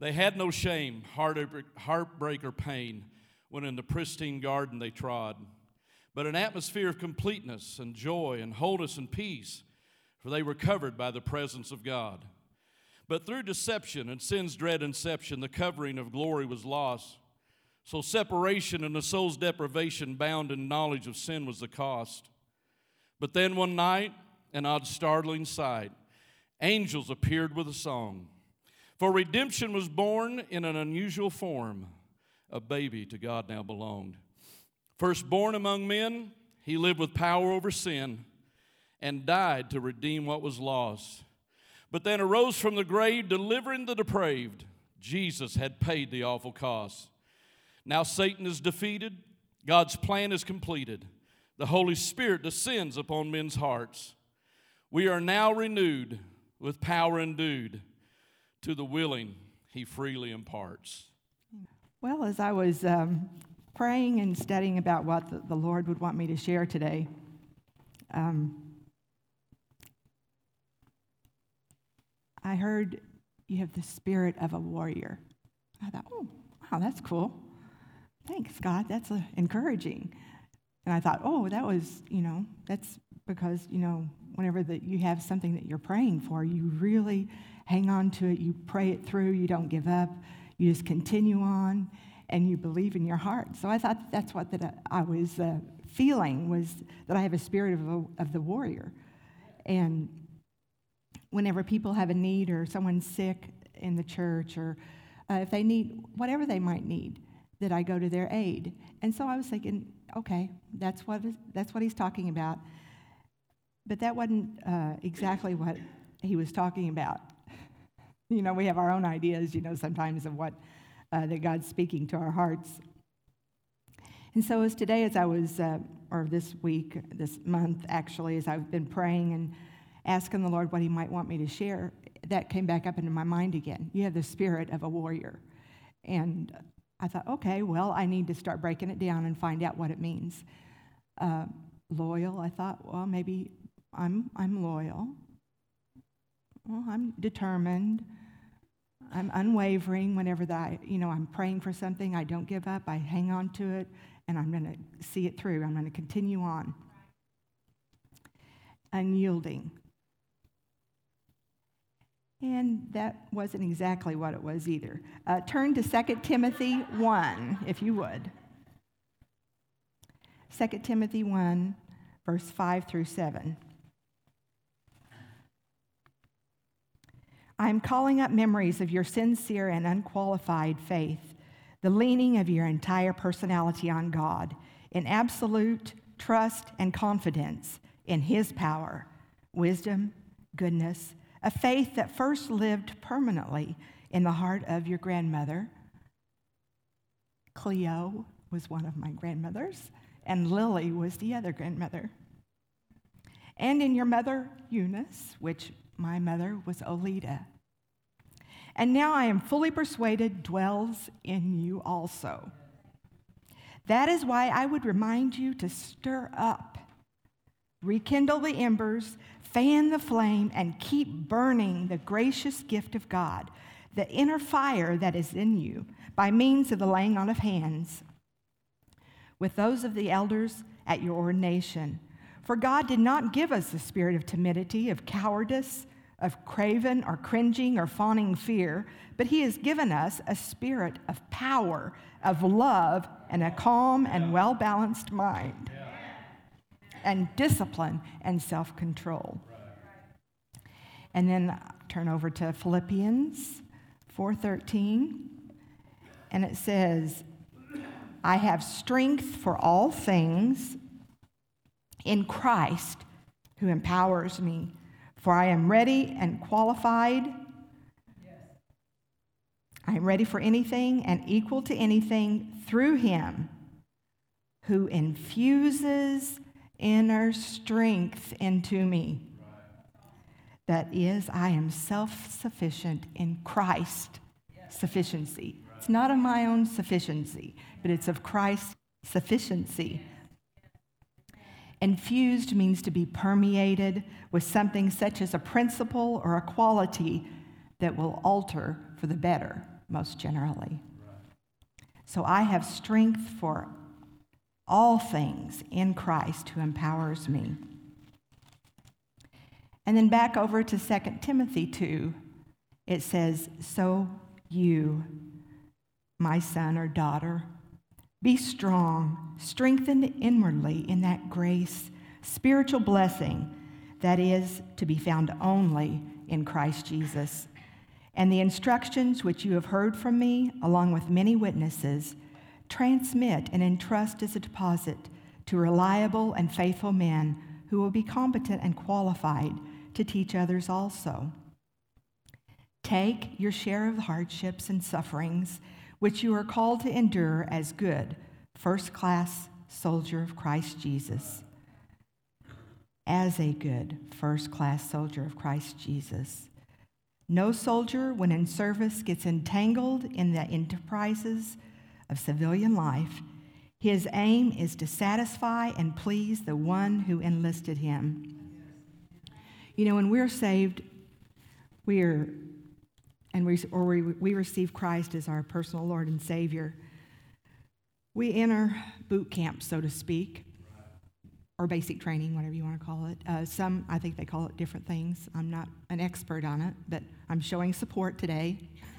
They had no shame, heartbreak, or pain when in the pristine garden they trod, but an atmosphere of completeness and joy and wholeness and peace, for they were covered by the presence of God. But through deception and sin's dread inception, the covering of glory was lost. So separation and the soul's deprivation, bound in knowledge of sin, was the cost. But then one night, an odd, startling sight, angels appeared with a song. For redemption was born in an unusual form. A baby to God now belonged. Firstborn among men, he lived with power over sin and died to redeem what was lost but then arose from the grave, delivering the depraved. Jesus had paid the awful cost. Now Satan is defeated, God's plan is completed. The Holy Spirit descends upon men's hearts. We are now renewed with power endued to the willing he freely imparts. Well, as I was um, praying and studying about what the, the, Lord would want me to share today, um, I heard you have the spirit of a warrior. I thought, oh, wow, that's cool. Thanks, God. That's uh, encouraging. And I thought, oh, that was, you know, that's because, you know, whenever that you have something that you're praying for, you really hang on to it, you pray it through, you don't give up, you just continue on, and you believe in your heart. So I thought that's what that I was uh, feeling was that I have a spirit of, a, of the warrior. And whenever people have a need or someone's sick in the church or uh, if they need whatever they might need, that I go to their aid. And so I was thinking, okay, that's what, that's what he's talking about. But that wasn't uh, exactly what he was talking about. You know, we have our own ideas, you know, sometimes of what uh, that God's speaking to our hearts. And so, as today, as I was, uh, or this week, this month actually, as I've been praying and asking the Lord what He might want me to share, that came back up into my mind again. You have the spirit of a warrior. And I thought, okay, well, I need to start breaking it down and find out what it means. Uh, loyal, I thought, well, maybe I'm, I'm loyal. Well, I'm determined. I'm unwavering whenever that, you know, I'm praying for something, I don't give up, I hang on to it, and I'm going to see it through. I'm going to continue on. Unyielding. And that wasn't exactly what it was either. Uh, turn to 2 Timothy 1, if you would. 2 Timothy 1, verse 5 through 7. I am calling up memories of your sincere and unqualified faith, the leaning of your entire personality on God, in absolute trust and confidence in His power, wisdom, goodness, a faith that first lived permanently in the heart of your grandmother. Cleo was one of my grandmothers, and Lily was the other grandmother. And in your mother, Eunice, which my mother was Olita. And now I am fully persuaded dwells in you also. That is why I would remind you to stir up, rekindle the embers fan the flame, and keep burning the gracious gift of God, the inner fire that is in you, by means of the laying on of hands with those of the elders at your ordination. For God did not give us the spirit of timidity, of cowardice, of craven or cringing or fawning fear, but He has given us a spirit of power, of love, and a calm and well balanced mind and discipline and self control. And then turn over to Philippians 4:13 and it says I have strength for all things in Christ who empowers me for I am ready and qualified I am ready for anything and equal to anything through him who infuses inner strength into me. That is, I am self sufficient in Christ sufficiency. It's not of my own sufficiency, but it's of Christ's sufficiency. Infused means to be permeated with something such as a principle or a quality that will alter for the better most generally. So I have strength for all things in Christ who empowers me. And then back over to 2 Timothy 2, it says, So you, my son or daughter, be strong, strengthened inwardly in that grace, spiritual blessing that is to be found only in Christ Jesus. And the instructions which you have heard from me, along with many witnesses, transmit and entrust as a deposit to reliable and faithful men who will be competent and qualified to teach others also. Take your share of the hardships and sufferings which you are called to endure as good, first class soldier of Christ Jesus. As a good, first class soldier of Christ Jesus. No soldier, when in service, gets entangled in the enterprises of civilian life. His aim is to satisfy and please the one who enlisted him. You know, when we're saved, we're and we, or we, we receive Christ as our personal Lord and Savior, we enter boot camp, so to speak, or basic training, whatever you want to call it. Uh, some, I think they call it different things. I'm not an expert on it, but I'm showing support today.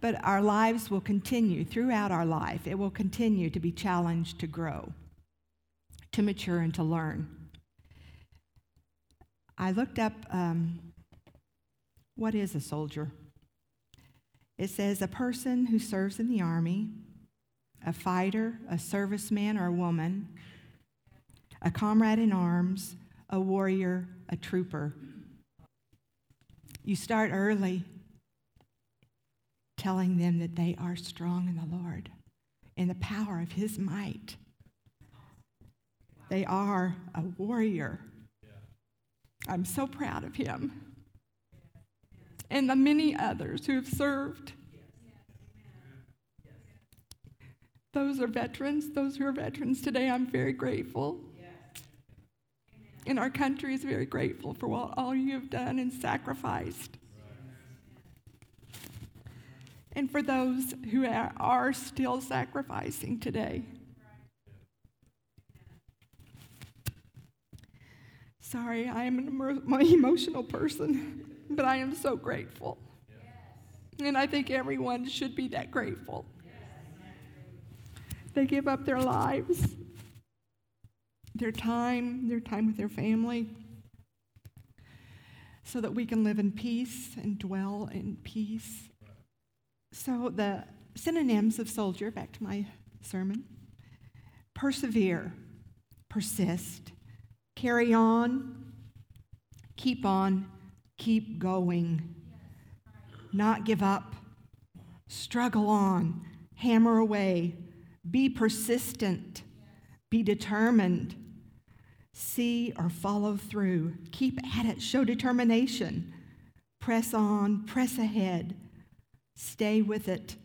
but our lives will continue throughout our life. It will continue to be challenged to grow, to mature, and to learn. I looked up um, what is a soldier? It says a person who serves in the army, a fighter, a serviceman or a woman, a comrade in arms, a warrior, a trooper. You start early telling them that they are strong in the Lord, in the power of His might. They are a warrior. I'm so proud of him and the many others who have served. Those are veterans, those who are veterans today, I'm very grateful. And our country is very grateful for what all you have done and sacrificed. And for those who are still sacrificing today. Sorry, I am an emotional person. But I am so grateful. And I think everyone should be that grateful. They give up their lives, their time, their time with their family, so that we can live in peace and dwell in peace. So, the synonyms of soldier, back to my sermon persevere, persist, carry on, keep on, keep going, not give up, struggle on, hammer away, be persistent, be determined, see or follow through, keep at it, show determination, press on, press ahead, stay with it.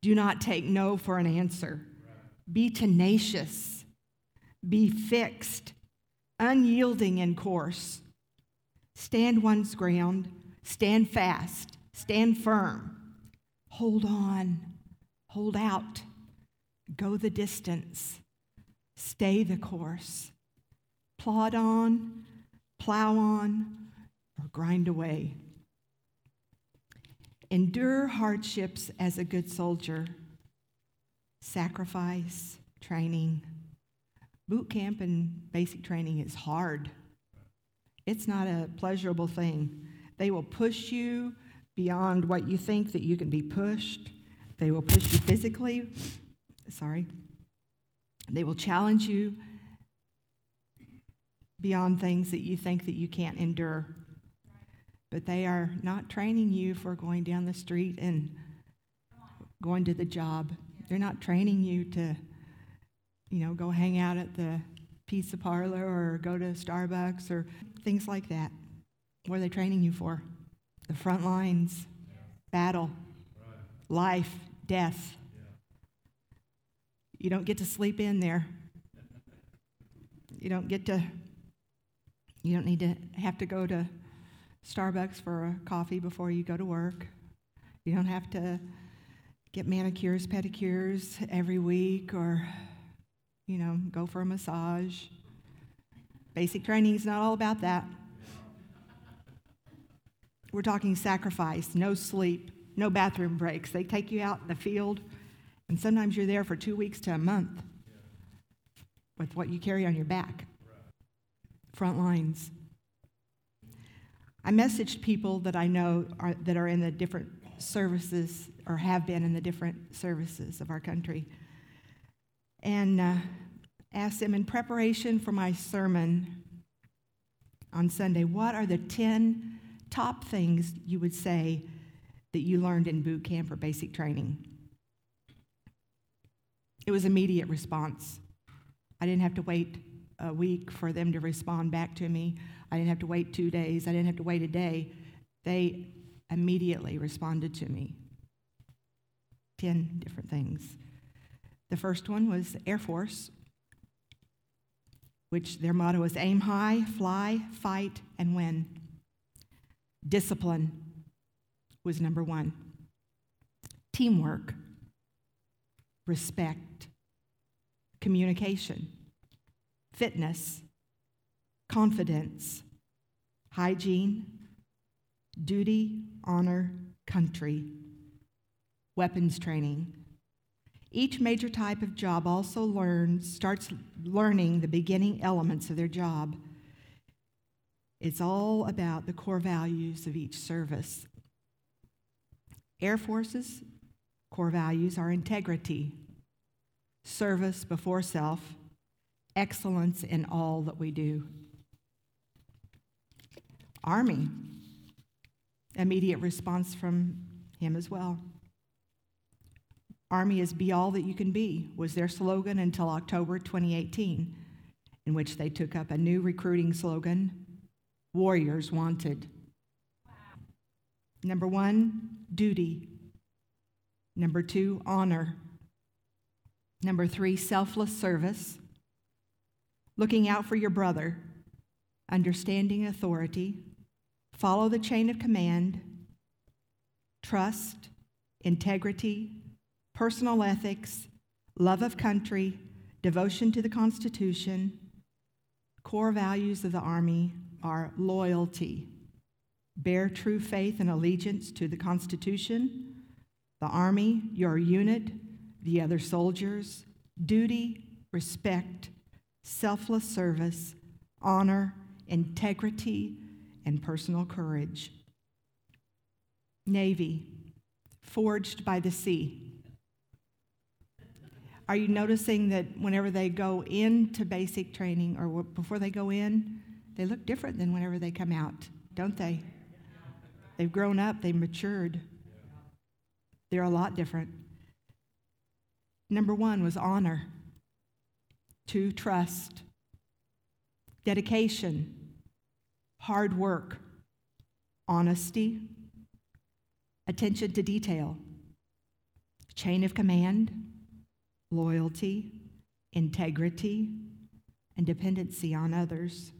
Do not take no for an answer. Be tenacious, be fixed, unyielding in course Stand one's ground, stand fast, stand firm, hold on, hold out, go the distance, stay the course, plod on, plow on, or grind away. Endure hardships as a good soldier, sacrifice, training. Boot camp and basic training is hard. It's not a pleasurable thing. They will push you beyond what you think that you can be pushed. They will push you physically. Sorry. They will challenge you beyond things that you think that you can't endure. But they are not training you for going down the street and going to the job. They're not training you to, you know, go hang out at the pizza parlor or go to Starbucks or things like that. What are they training you for? The front lines, battle, life, death. You don't get to sleep in there. You don't get to, you don't need to have to go to Starbucks for a coffee before you go to work. You don't have to get manicures, pedicures every week or, you know, go for a massage. Basic training is not all about that. We're talking sacrifice, no sleep, no bathroom breaks. They take you out in the field, and sometimes you're there for two weeks to a month with what you carry on your back. Front lines. I messaged people that I know are, that are in the different services or have been in the different services of our country and uh, asked them in preparation for my sermon on Sunday, what are the 10 top things you would say that you learned in boot camp or basic training? It was immediate response. I didn't have to wait a week for them to respond back to me. I didn't have to wait two days. I didn't have to wait a day. They immediately responded to me. Ten different things. The first one was Air Force, which their motto is aim high, fly, fight, and win. Discipline was number one. Teamwork, respect, communication, fitness, confidence, hygiene, duty, honor, country, weapons training. Each major type of job also learns, starts learning the beginning elements of their job. It's all about the core values of each service. Air Force's core values are integrity, service before self, excellence in all that we do. Army, immediate response from him as well. Army is be all that you can be, was their slogan until October 2018, in which they took up a new recruiting slogan Warriors Wanted. Number one, duty. Number two, honor. Number three, selfless service. Looking out for your brother, understanding authority, follow the chain of command, trust, integrity, personal ethics, love of country, devotion to the Constitution. Core values of the Army are loyalty, bear true faith and allegiance to the Constitution, the Army, your unit, the other soldiers, duty, respect, selfless service, honor, integrity, and personal courage. Navy, forged by the sea. Are you noticing that whenever they go into basic training or before they go in, they look different than whenever they come out, don't they? They've grown up, they've matured. They're a lot different. Number one was honor, two, trust, dedication, hard work, honesty, attention to detail, chain of command, loyalty, integrity, and dependency on others.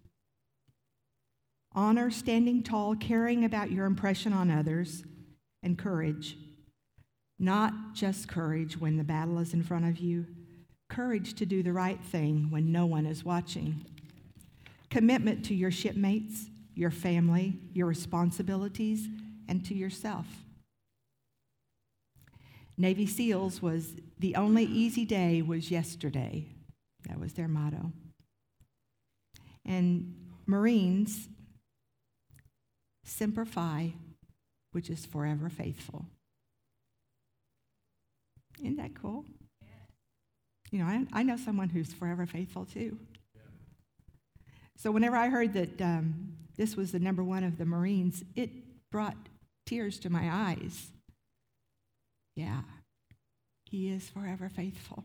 Honor, standing tall, caring about your impression on others, and courage. Not just courage when the battle is in front of you, courage to do the right thing when no one is watching. Commitment to your shipmates, your family, your responsibilities, and to yourself. Navy SEALs was the only easy day was yesterday. That was their motto. And Marines, Semper Fi, which is forever faithful. Isn't that cool? You know, I, I know someone who's forever faithful too. So whenever I heard that um, this was the number one of the Marines, it brought tears to my eyes. Yeah, he is forever faithful.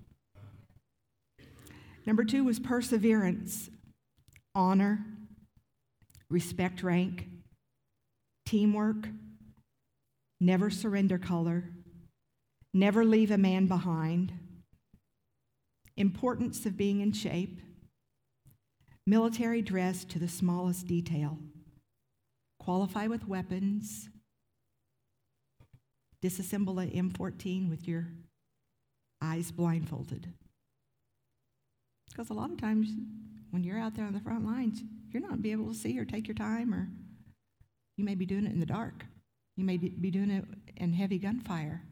Number two was perseverance, honor, respect rank, teamwork, never surrender color, never leave a man behind, importance of being in shape, military dress to the smallest detail, qualify with weapons, disassemble a M14 with your eyes blindfolded. Because a lot of times when you're out there on the front lines, you're not be able to see or take your time, or you may be doing it in the dark. You may be doing it in heavy gunfire.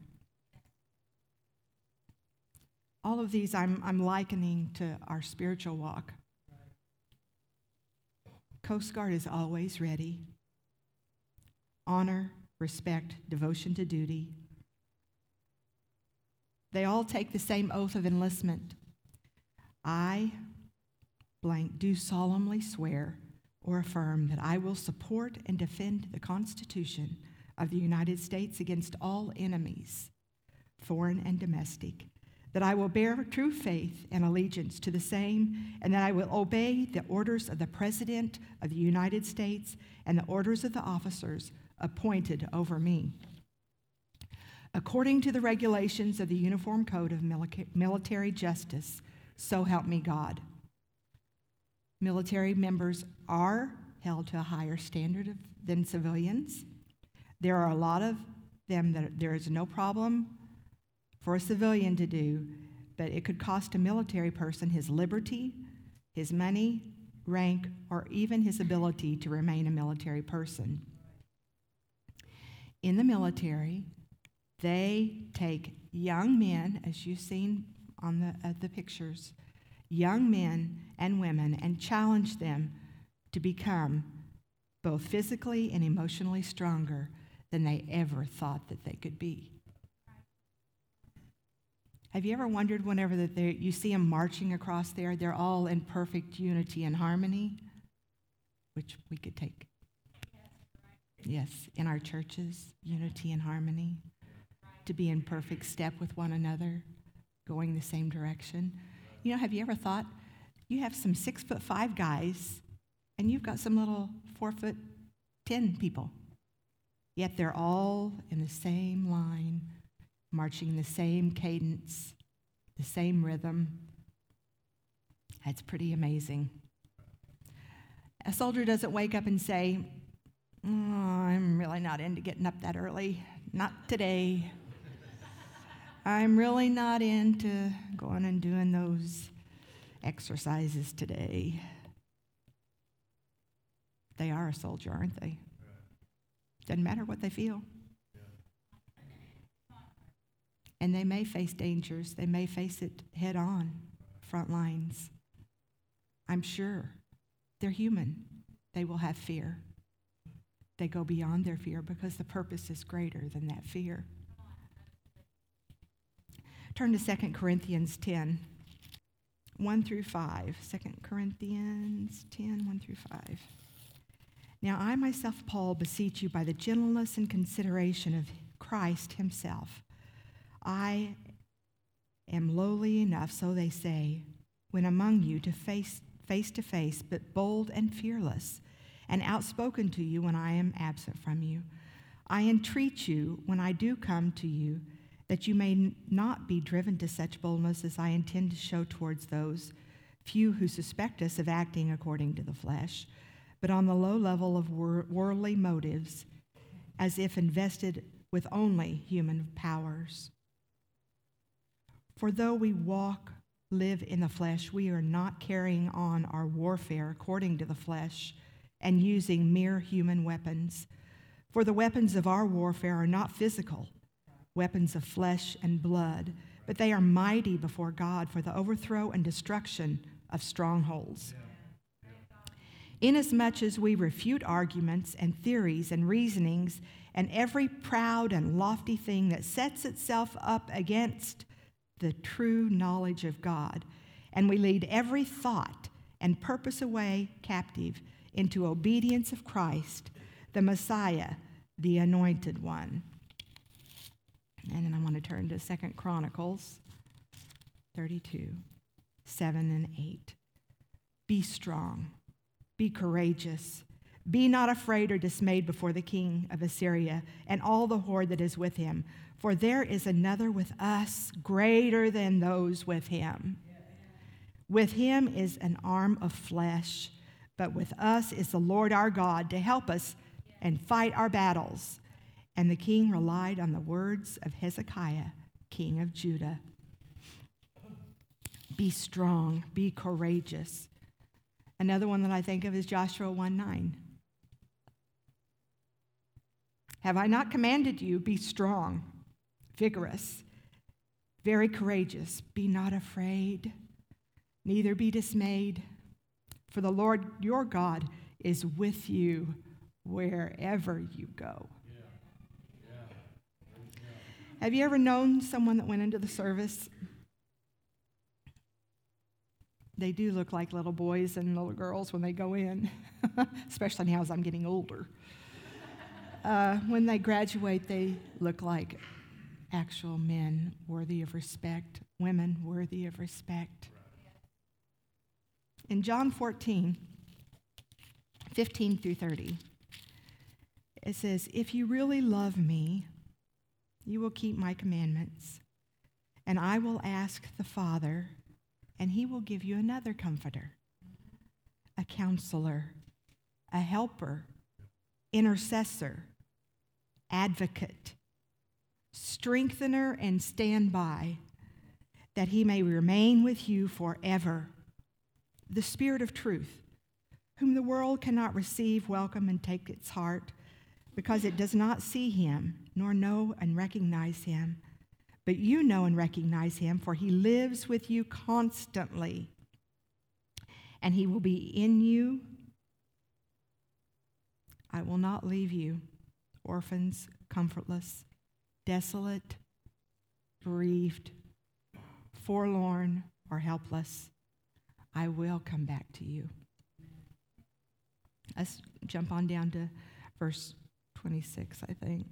All of these I'm, I'm likening to our spiritual walk. Coast Guard is always ready. Honor, respect, devotion to duty. They all take the same oath of enlistment. I, blank, do solemnly swear or affirm that I will support and defend the Constitution of the United States against all enemies, foreign and domestic, that I will bear true faith and allegiance to the same, and that I will obey the orders of the President of the United States and the orders of the officers appointed over me. According to the regulations of the Uniform Code of Military Justice, so help me God. Military members are held to a higher standard of, than civilians. There are a lot of them that there is no problem for a civilian to do, but it could cost a military person his liberty, his money, rank, or even his ability to remain a military person. In the military, they take young men, as you've seen on the, uh, the pictures, young men and women, and challenge them to become both physically and emotionally stronger than they ever thought that they could be. Have you ever wondered whenever that you see them marching across there, they're all in perfect unity and harmony, which we could take. Yes, in our churches, unity and harmony, to be in perfect step with one another, going the same direction. You know, have you ever thought you have some six foot five guys and you've got some little four foot ten people, yet they're all in the same line marching the same cadence, the same rhythm. That's pretty amazing. A soldier doesn't wake up and say, oh, I'm really not into getting up that early. Not today. I'm really not into going and doing those exercises today. They are a soldier, aren't they? Doesn't matter what they feel. And they may face dangers, they may face it head on, front lines. I'm sure they're human. They will have fear. They go beyond their fear because the purpose is greater than that fear. Turn to 2 Corinthians 10, 1 through 5. 2 Corinthians 10, 1 through 5. Now I myself, Paul, beseech you by the gentleness and consideration of Christ himself I am lowly enough, so they say, when among you to face face to face, but bold and fearless, and outspoken to you when I am absent from you. I entreat you, when I do come to you, that you may not be driven to such boldness as I intend to show towards those few who suspect us of acting according to the flesh, but on the low level of worldly motives, as if invested with only human powers. For though we walk, live in the flesh, we are not carrying on our warfare according to the flesh and using mere human weapons. For the weapons of our warfare are not physical, weapons of flesh and blood, but they are mighty before God for the overthrow and destruction of strongholds. Inasmuch as we refute arguments and theories and reasonings and every proud and lofty thing that sets itself up against the true knowledge of God. And we lead every thought and purpose away captive into obedience of Christ, the Messiah, the anointed one. And then I want to turn to Second Chronicles 32, 7 and 8. Be strong, be courageous, be not afraid or dismayed before the king of Assyria and all the horde that is with him, for there is another with us greater than those with him. With him is an arm of flesh, but with us is the Lord our God to help us and fight our battles. And the king relied on the words of Hezekiah, king of Judah. Be strong, be courageous. Another one that I think of is Joshua 1 9. Have I not commanded you, be strong, vigorous, very courageous, be not afraid, neither be dismayed, for the Lord your God is with you wherever you go. Have you ever known someone that went into the service? They do look like little boys and little girls when they go in, especially now as I'm getting older. Uh, when they graduate, they look like actual men worthy of respect, women worthy of respect. In John 14, 15 through 30, it says, If you really love me, you will keep my commandments, and I will ask the Father, and he will give you another comforter, a counselor, a helper, intercessor, advocate, strengthener, and standby, that he may remain with you forever. The Spirit of truth, whom the world cannot receive, welcome, and take its heart because it does not see him, nor know and recognize him. But you know and recognize him, for he lives with you constantly, and he will be in you. I will not leave you, orphans, comfortless, desolate, bereaved, forlorn, or helpless. I will come back to you. Let's jump on down to verse 26, I think.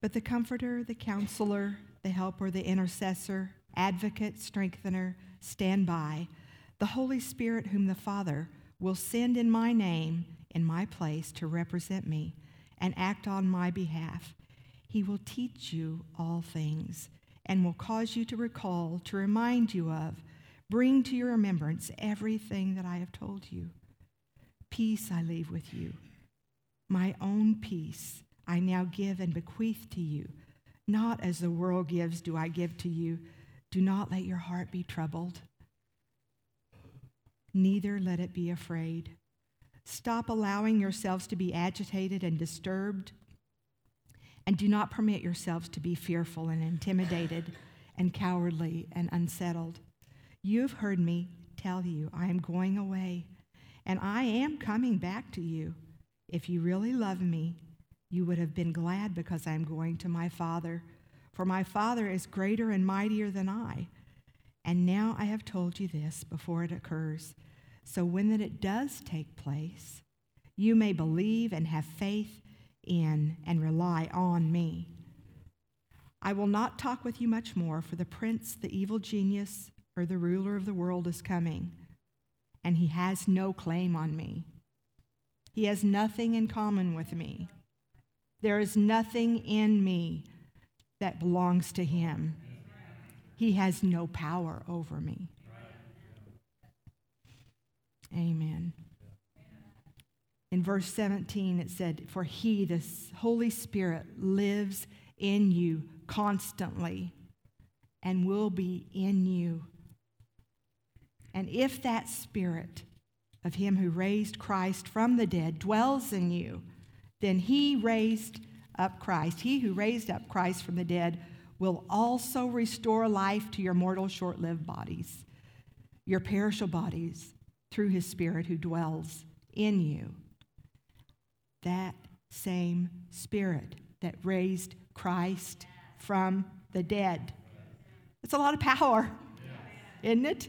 But the comforter, the counselor, the helper, the intercessor, advocate, strengthener, stand by, the Holy Spirit, whom the Father will send in my name, in my place, to represent me and act on my behalf. He will teach you all things and will cause you to recall, to remind you of, bring to your remembrance everything that I have told you. Peace I leave with you. My own peace I now give and bequeath to you. Not as the world gives, do I give to you. Do not let your heart be troubled, neither let it be afraid. Stop allowing yourselves to be agitated and disturbed, and do not permit yourselves to be fearful and intimidated and cowardly and unsettled. You have heard me tell you, I am going away and I am coming back to you. If you really love me, you would have been glad because I am going to my Father. For my Father is greater and mightier than I. And now I have told you this before it occurs. So when that it does take place, you may believe and have faith in and rely on me. I will not talk with you much more, for the prince, the evil genius, or the ruler of the world is coming and he has no claim on me. He has nothing in common with me. There is nothing in me that belongs to him. He has no power over me. Amen. In verse 17, it said, For he, the Holy Spirit, lives in you constantly and will be in you and if that spirit of him who raised Christ from the dead dwells in you, then he raised up Christ. He who raised up Christ from the dead will also restore life to your mortal, short lived bodies, your perishable bodies, through his spirit who dwells in you. That same spirit that raised Christ from the dead. It's a lot of power, isn't it?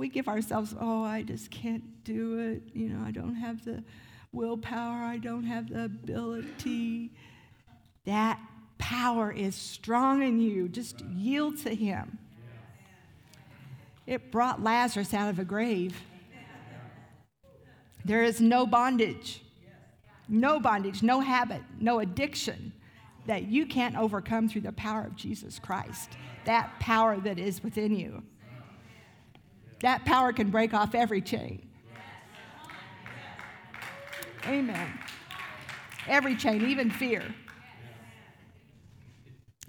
we give ourselves, oh, I just can't do it. You know, I don't have the willpower, I don't have the ability. That power is strong in you. Just yield to Him. It brought Lazarus out of a grave. There is no bondage, no bondage, no habit, no addiction that you can't overcome through the power of Jesus Christ. That power that is within you. That power can break off every chain. Amen. Every chain, even fear.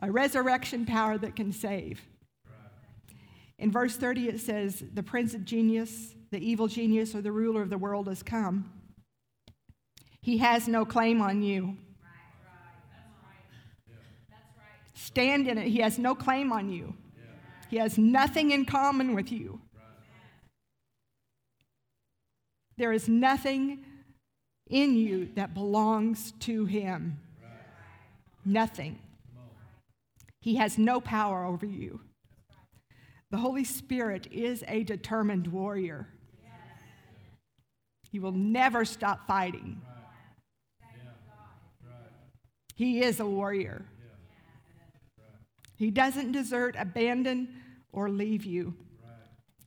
A resurrection power that can save. In verse 30, it says, The prince of genius, the evil genius, or the ruler of the world has come. He has no claim on you. Stand in it. He has no claim on you. He has nothing in common with you. There is nothing in you that belongs to him. Nothing. He has no power over you. The Holy Spirit is a determined warrior. He will never stop fighting. He is a warrior. He doesn't desert, abandon, or leave you.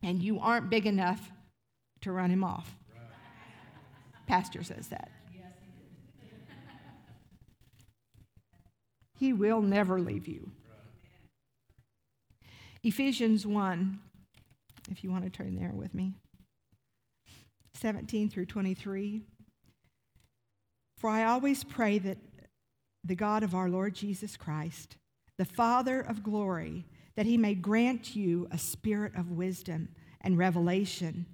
And you aren't big enough to run him off. Pastor says that. He will never leave you. Ephesians 1, if you want to turn there with me, 17 through 23. For I always pray that the God of our Lord Jesus Christ, the Father of glory, that he may grant you a spirit of wisdom and revelation.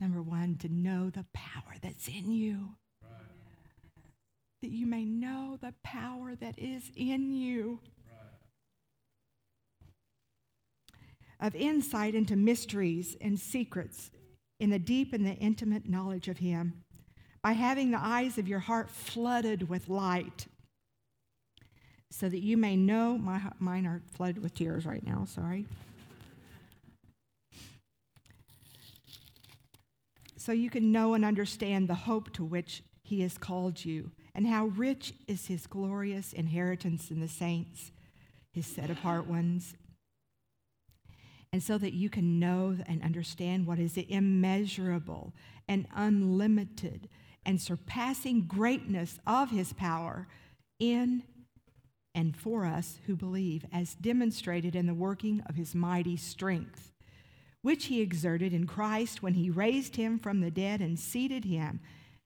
Number one, to know the power that's in you. Right. That you may know the power that is in you. of insight into mysteries and secrets in the deep and the intimate knowledge of Him, by having the eyes of your heart flooded with light, so that you may know. My, mine are flooded with tears right now, sorry. So you can know and understand the hope to which He has called you, and how rich is His glorious inheritance in the saints, His set apart ones and so that you can know and understand what is the immeasurable and unlimited and surpassing greatness of his power in and for us who believe, as demonstrated in the working of his mighty strength, which he exerted in Christ when he raised him from the dead and seated him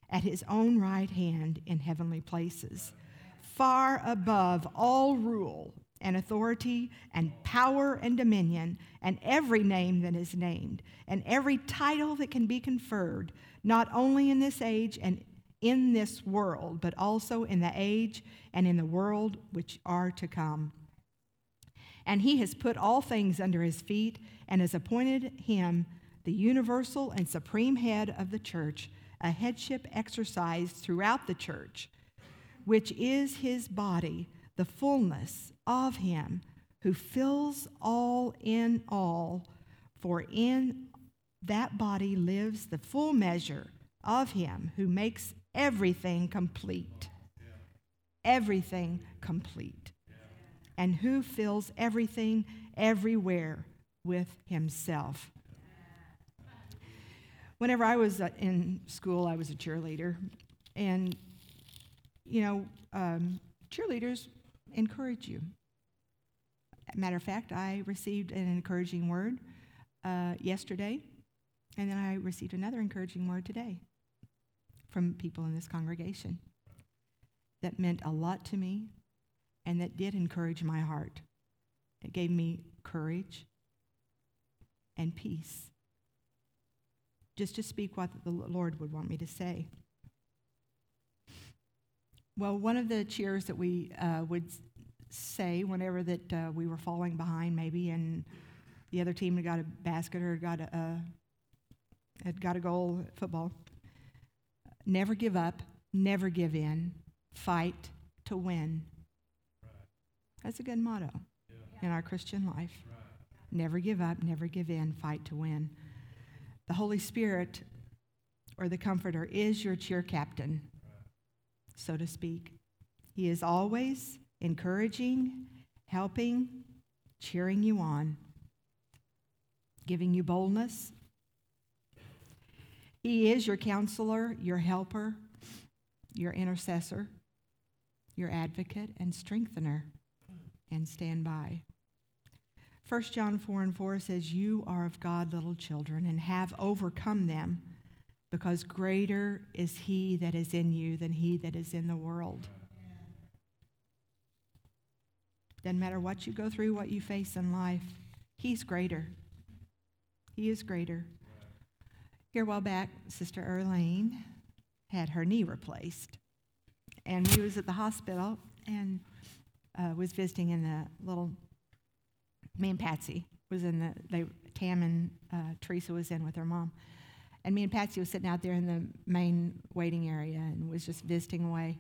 at his own right hand in heavenly places, far above all rule and authority and power and dominion and every name that is named and every title that can be conferred, not only in this age and in this world, but also in the age and in the world which are to come. And he has put all things under his feet and has appointed him the universal and supreme head of the church, a headship exercised throughout the church, which is his body, the fullness of him who fills all in all, for in that body lives the full measure of him who makes everything complete. Everything complete. And who fills everything everywhere with himself. Whenever I was uh, in school, I was a cheerleader. And, you know, um, cheerleaders encourage you. Matter of fact, I received an encouraging word uh, yesterday, and then I received another encouraging word today from people in this congregation that meant a lot to me and that did encourage my heart. It gave me courage and peace just to speak what the Lord would want me to say. Well, one of the cheers that we uh, would say whenever that uh, we were falling behind, maybe, and the other team had got a basket or got a, uh, had got a goal at football. Never give up, never give in, fight to win. That's a good motto yeah. in our Christian life. Right. Never give up, never give in, fight to win. The Holy Spirit or the Comforter is your cheer captain so to speak. He is always encouraging, helping, cheering you on, giving you boldness. He is your counselor, your helper, your intercessor, your advocate and strengthener, and stand by. 1 John 4 and 4 says, You are of God, little children, and have overcome them because greater is he that is in you than he that is in the world. Doesn't matter what you go through, what you face in life, he's greater. He is greater. Here a while back, Sister Erlene had her knee replaced. And we was at the hospital and uh, was visiting in the little, me and Patsy was in the, they, Tam and uh, Teresa was in with her mom. And me and Patsy was sitting out there in the main waiting area and was just visiting away.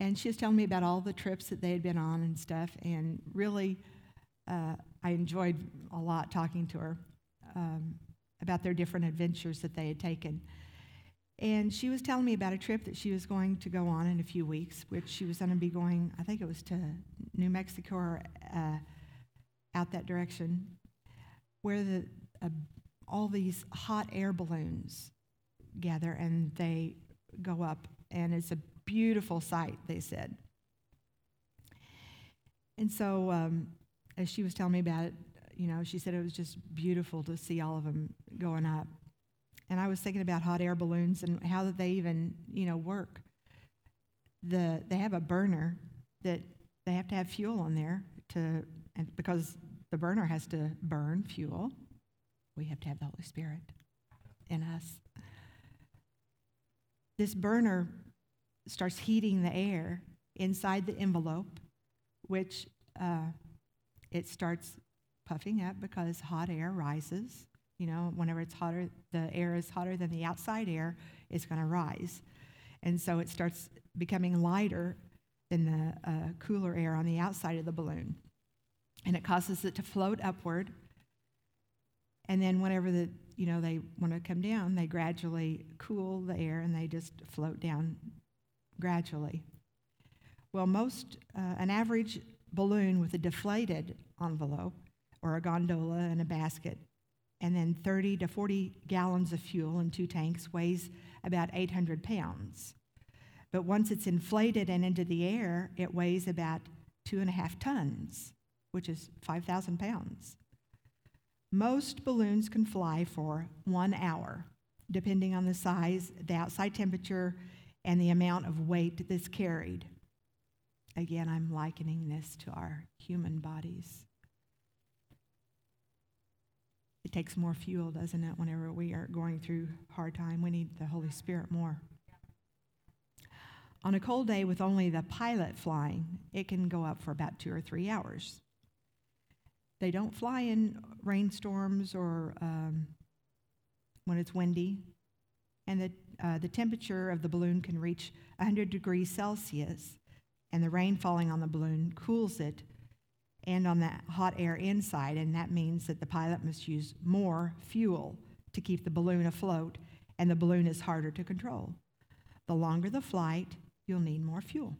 And she was telling me about all the trips that they had been on and stuff. And really, uh, I enjoyed a lot talking to her um, about their different adventures that they had taken. And she was telling me about a trip that she was going to go on in a few weeks, which she was going to be going, I think it was to New Mexico or uh, out that direction, where the, uh, all these hot air balloons gather and they go up. And it's a beautiful sight, they said. And so, um, as she was telling me about it, you know, she said it was just beautiful to see all of them going up. And I was thinking about hot air balloons and how that they even, you know, work. The, they have a burner that they have to have fuel on there to, and because the burner has to burn fuel, we have to have the Holy Spirit in us. This burner starts heating the air inside the envelope, which uh, it starts puffing up because hot air rises you know, whenever it's hotter, the air is hotter than the outside air, it's going to rise. And so it starts becoming lighter than the uh, cooler air on the outside of the balloon. And it causes it to float upward. And then whenever the, you know, they want to come down, they gradually cool the air and they just float down gradually. Well, most, uh, an average balloon with a deflated envelope or a gondola and a basket and then 30 to 40 gallons of fuel in two tanks weighs about 800 pounds. But once it's inflated and into the air, it weighs about two and a half tons, which is 5,000 pounds. Most balloons can fly for one hour, depending on the size, the outside temperature, and the amount of weight that's carried. Again, I'm likening this to our human bodies. It takes more fuel, doesn't it, whenever we are going through hard time? We need the Holy Spirit more. On a cold day with only the pilot flying, it can go up for about two or three hours. They don't fly in rainstorms or um, when it's windy, and the, uh, the temperature of the balloon can reach 100 degrees Celsius, and the rain falling on the balloon cools it and on that hot air inside, and that means that the pilot must use more fuel to keep the balloon afloat, and the balloon is harder to control. The longer the flight, you'll need more fuel.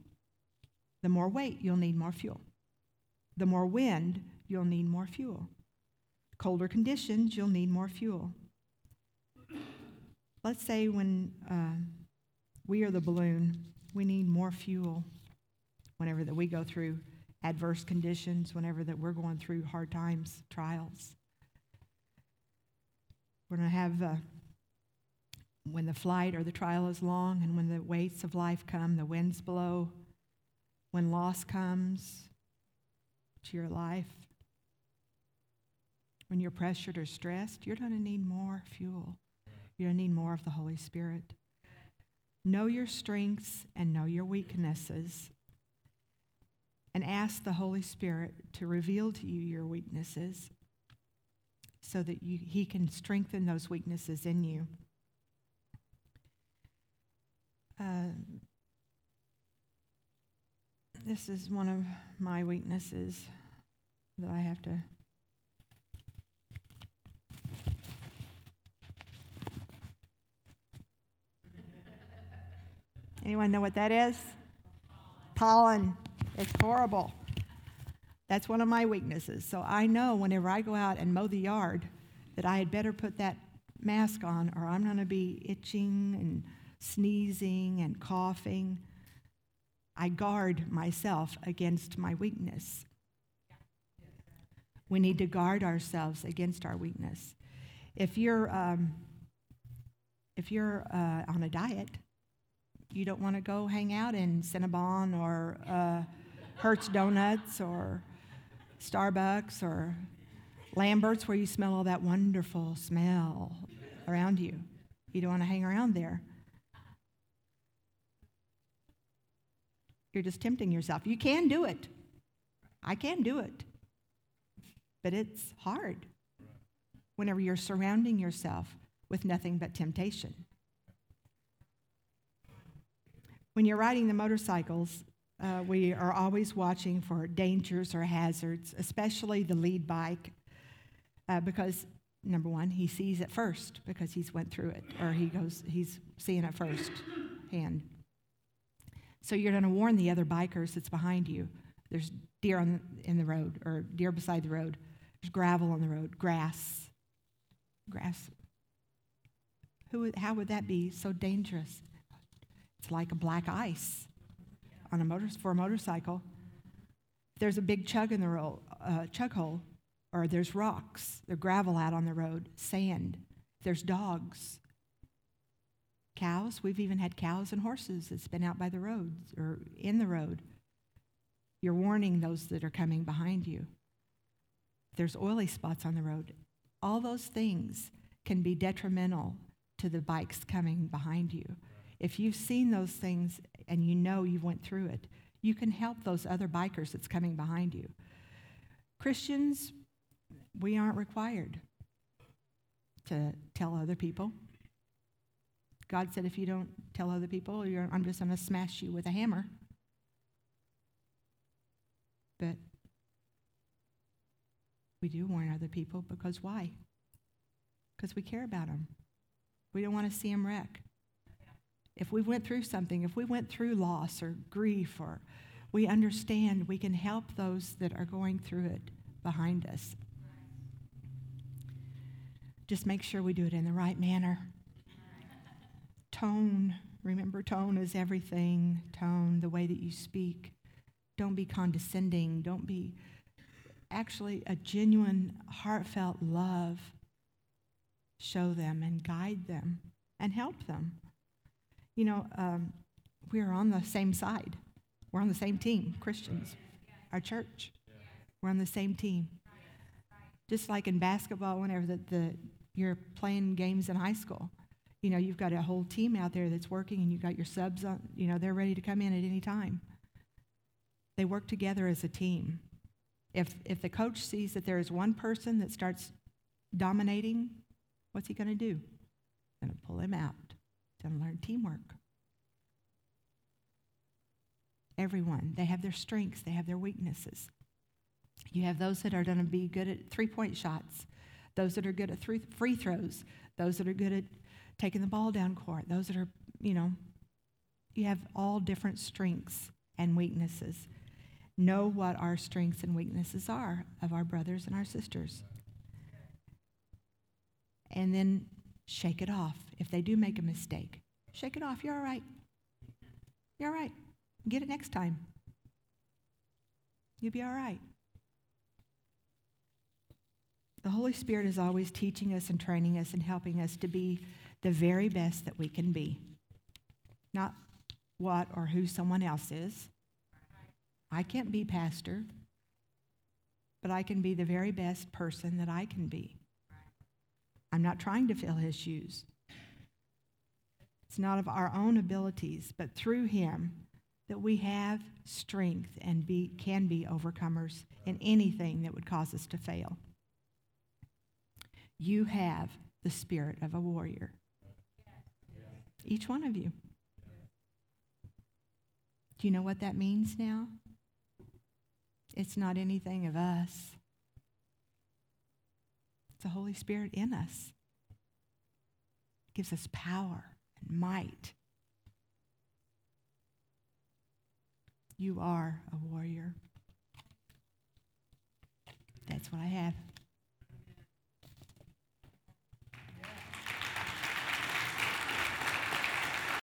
The more weight, you'll need more fuel. The more wind, you'll need more fuel. Colder conditions, you'll need more fuel. Let's say when uh, we are the balloon, we need more fuel whenever that we go through adverse conditions, whenever that we're going through hard times, trials. We're going to have, uh, when the flight or the trial is long and when the weights of life come, the winds blow, when loss comes to your life, when you're pressured or stressed, you're going to need more fuel. You're going to need more of the Holy Spirit. Know your strengths and know your weaknesses and ask the Holy Spirit to reveal to you your weaknesses so that you, He can strengthen those weaknesses in you. Uh, this is one of my weaknesses that I have to. Anyone know what that is? Pollen. It's horrible. That's one of my weaknesses. So I know whenever I go out and mow the yard that I had better put that mask on or I'm going to be itching and sneezing and coughing. I guard myself against my weakness. We need to guard ourselves against our weakness. If you're, um, if you're uh, on a diet, you don't want to go hang out in Cinnabon or uh, Hurts Donuts or Starbucks or Lambert's, where you smell all that wonderful smell around you. You don't want to hang around there. You're just tempting yourself. You can do it. I can do it. But it's hard whenever you're surrounding yourself with nothing but temptation. When you're riding the motorcycles, uh, we are always watching for dangers or hazards, especially the lead bike, uh, because number one, he sees it first because he's went through it, or he goes, he's seeing it first hand. So you're going to warn the other bikers that's behind you. There's deer on in the road, or deer beside the road. There's gravel on the road, grass, grass. Who, how would that be so dangerous? It's like a black ice on a motor, for a motorcycle. There's a big chug in the road, uh, chug hole, or there's rocks, there's gravel out on the road, sand. There's dogs, cows. We've even had cows and horses that's been out by the roads or in the road. You're warning those that are coming behind you. There's oily spots on the road. All those things can be detrimental to the bikes coming behind you. If you've seen those things and you know you went through it, you can help those other bikers that's coming behind you. Christians, we aren't required to tell other people. God said, if you don't tell other people, I'm just going to smash you with a hammer. But we do warn other people because why? Because we care about them. We don't want to see them wreck if we went through something, if we went through loss or grief, or we understand, we can help those that are going through it behind us. Just make sure we do it in the right manner. Tone, remember, tone is everything. Tone, the way that you speak. Don't be condescending. Don't be actually a genuine, heartfelt love. Show them and guide them and help them you know, um, we are on the same side. We're on the same team, Christians, our church. We're on the same team. Just like in basketball, whenever the, the, you're playing games in high school, you know, you've got a whole team out there that's working and you've got your subs on, you know, they're ready to come in at any time. They work together as a team. If, if the coach sees that there is one person that starts dominating, what's he going to do? Going to pull him out learn teamwork. Everyone, they have their strengths, they have their weaknesses. You have those that are going to be good at three point shots, those that are good at three, free throws, those that are good at taking the ball down court, those that are, you know, you have all different strengths and weaknesses. Know what our strengths and weaknesses are of our brothers and our sisters. And then shake it off. If they do make a mistake, shake it off. You're all right. You're all right. Get it next time. You'll be all right. The Holy Spirit is always teaching us and training us and helping us to be the very best that we can be. Not what or who someone else is. I can't be pastor, but I can be the very best person that I can be. I'm not trying to fill his shoes. It's not of our own abilities, but through him that we have strength and be, can be overcomers in anything that would cause us to fail. You have the spirit of a warrior. Each one of you. Do you know what that means now? It's not anything of us. The Holy Spirit in us. It gives us power and might. You are a warrior. That's what I have.